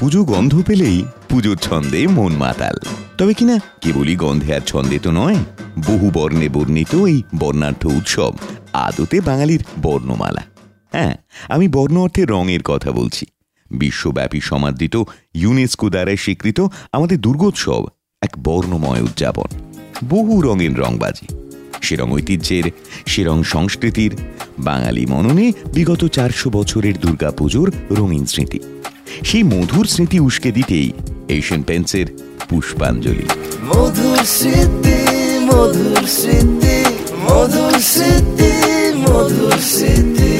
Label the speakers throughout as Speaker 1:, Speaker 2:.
Speaker 1: পুজো গন্ধ পেলেই পুজোর ছন্দে মন মাতাল। তবে কিনা কেবলই গন্ধে আর ছন্দে তো নয়, বহু বর্ণে বর্ণিত এই বর্ণাঢ্য উৎসব আদতে বাঙালির বর্ণমালা। হ্যাঁ আমি বর্ণ অর্থে রঙের কথা বলছি। বিশ্বব্যাপী সমাদৃত ইউনেস্কো দ্বারা স্বীকৃত আমাদের দুর্গোৎসব এক বর্ণময় উদযাপন। বহু রঙের রংবাজি, সেরং ঐতিহ্যের, সেরং সংস্কৃতির, বাঙালি মননে বিগত চারশো বছরের দুর্গাপুজোর রঙিন স্মৃতি। সেই মধুর স্মৃতি উস্কে দিতেই এশিয়ান পেন্সের পুষ্পাঞ্জলি।
Speaker 2: মধুর স্মৃতি মধুর স্মৃতি মধুর স্মৃতি মধুর স্মৃতি।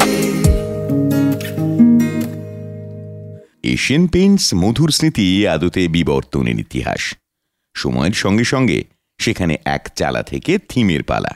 Speaker 1: এশিয়ান পেইন্টস মধুর স্মৃতি আদতে বিবর্তনের ইতিহাস। সময়ের সঙ্গে সঙ্গে সেখানে এক চালা থেকে থিমের পালা।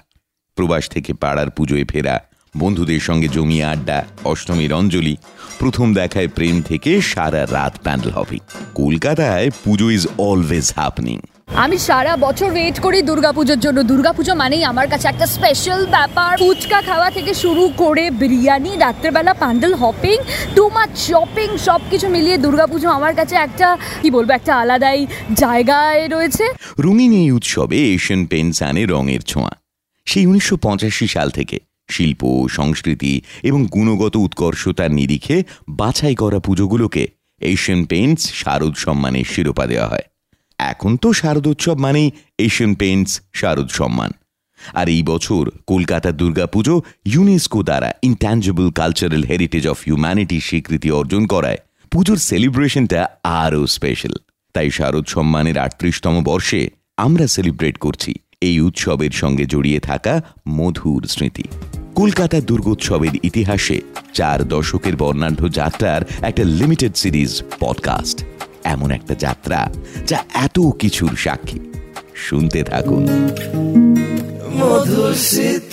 Speaker 1: প্রবাস থেকে পাড়ার পুজোয় ফেরা বন্ধুদের সঙ্গে জমিয়ে আড্ডা অষ্টমীর অঞ্জলি প্রথম দেখায় প্রেম থেকে সারা রাত প্যান্ডেল হপিং কলকাতায় পুজো ইজ অলওয়েজ হ্যাপনিং
Speaker 3: আমি সারা বছর ওয়েট করি দুর্গাপুজোর জন্য। দুর্গাপুজো মানেই আমার কাছে একটা স্পেশাল ব্যাপার। ফুচকা খাওয়া থেকে শুরু করে বিরিয়ানি রাত্রেবেলা pandal hopping too much shopping সব কিছু মিলিয়ে দুর্গাপুজো আমার কাছে একটা কি বলব একটা আলাদাই জায়গায় রয়েছে।
Speaker 1: রঙিন এই উৎসবে এশিয়ান পেন্টস আনে রঙের ছোঁয়া। সেই উনিশশো পঁচাশি সাল থেকে শিল্প, সংস্কৃতি এবং গুণগত উৎকর্ষতার নিরিখে বাছাই করা পুজোগুলোকে এশিয়ান পেন্টস শারদ সম্মানের শিরোপা দেওয়া হয়। এখন তো শারদোৎসব মানেই এশিয়ান পেন্টস শারদ সম্মান। আর এই বছর কলকাতার দুর্গাপুজো ইউনেস্কো দ্বারা intangible cultural heritage of humanity স্বীকৃতি অর্জন করায়। পুজোর সেলিব্রেশনটা আরও স্পেশাল তাই শারদ সম্মানের আটত্রিশতম বর্ষে আমরা সেলিব্রেট করছি। এই উৎসবের সঙ্গে জড়িয়ে থাকা মধুর স্মৃতি। কলকাতা দুর্গোৎসবের ইতিহাসে চার দশকের বর্ণাঢ্য যাত্রার একটা লিমিটেড সিরিজ পডকাস্ট এমন একটা যাত্রা যা এত কিছুর সাক্ষী। শুনতে থাকুন।
Speaker 2: মধুর স্মৃতি।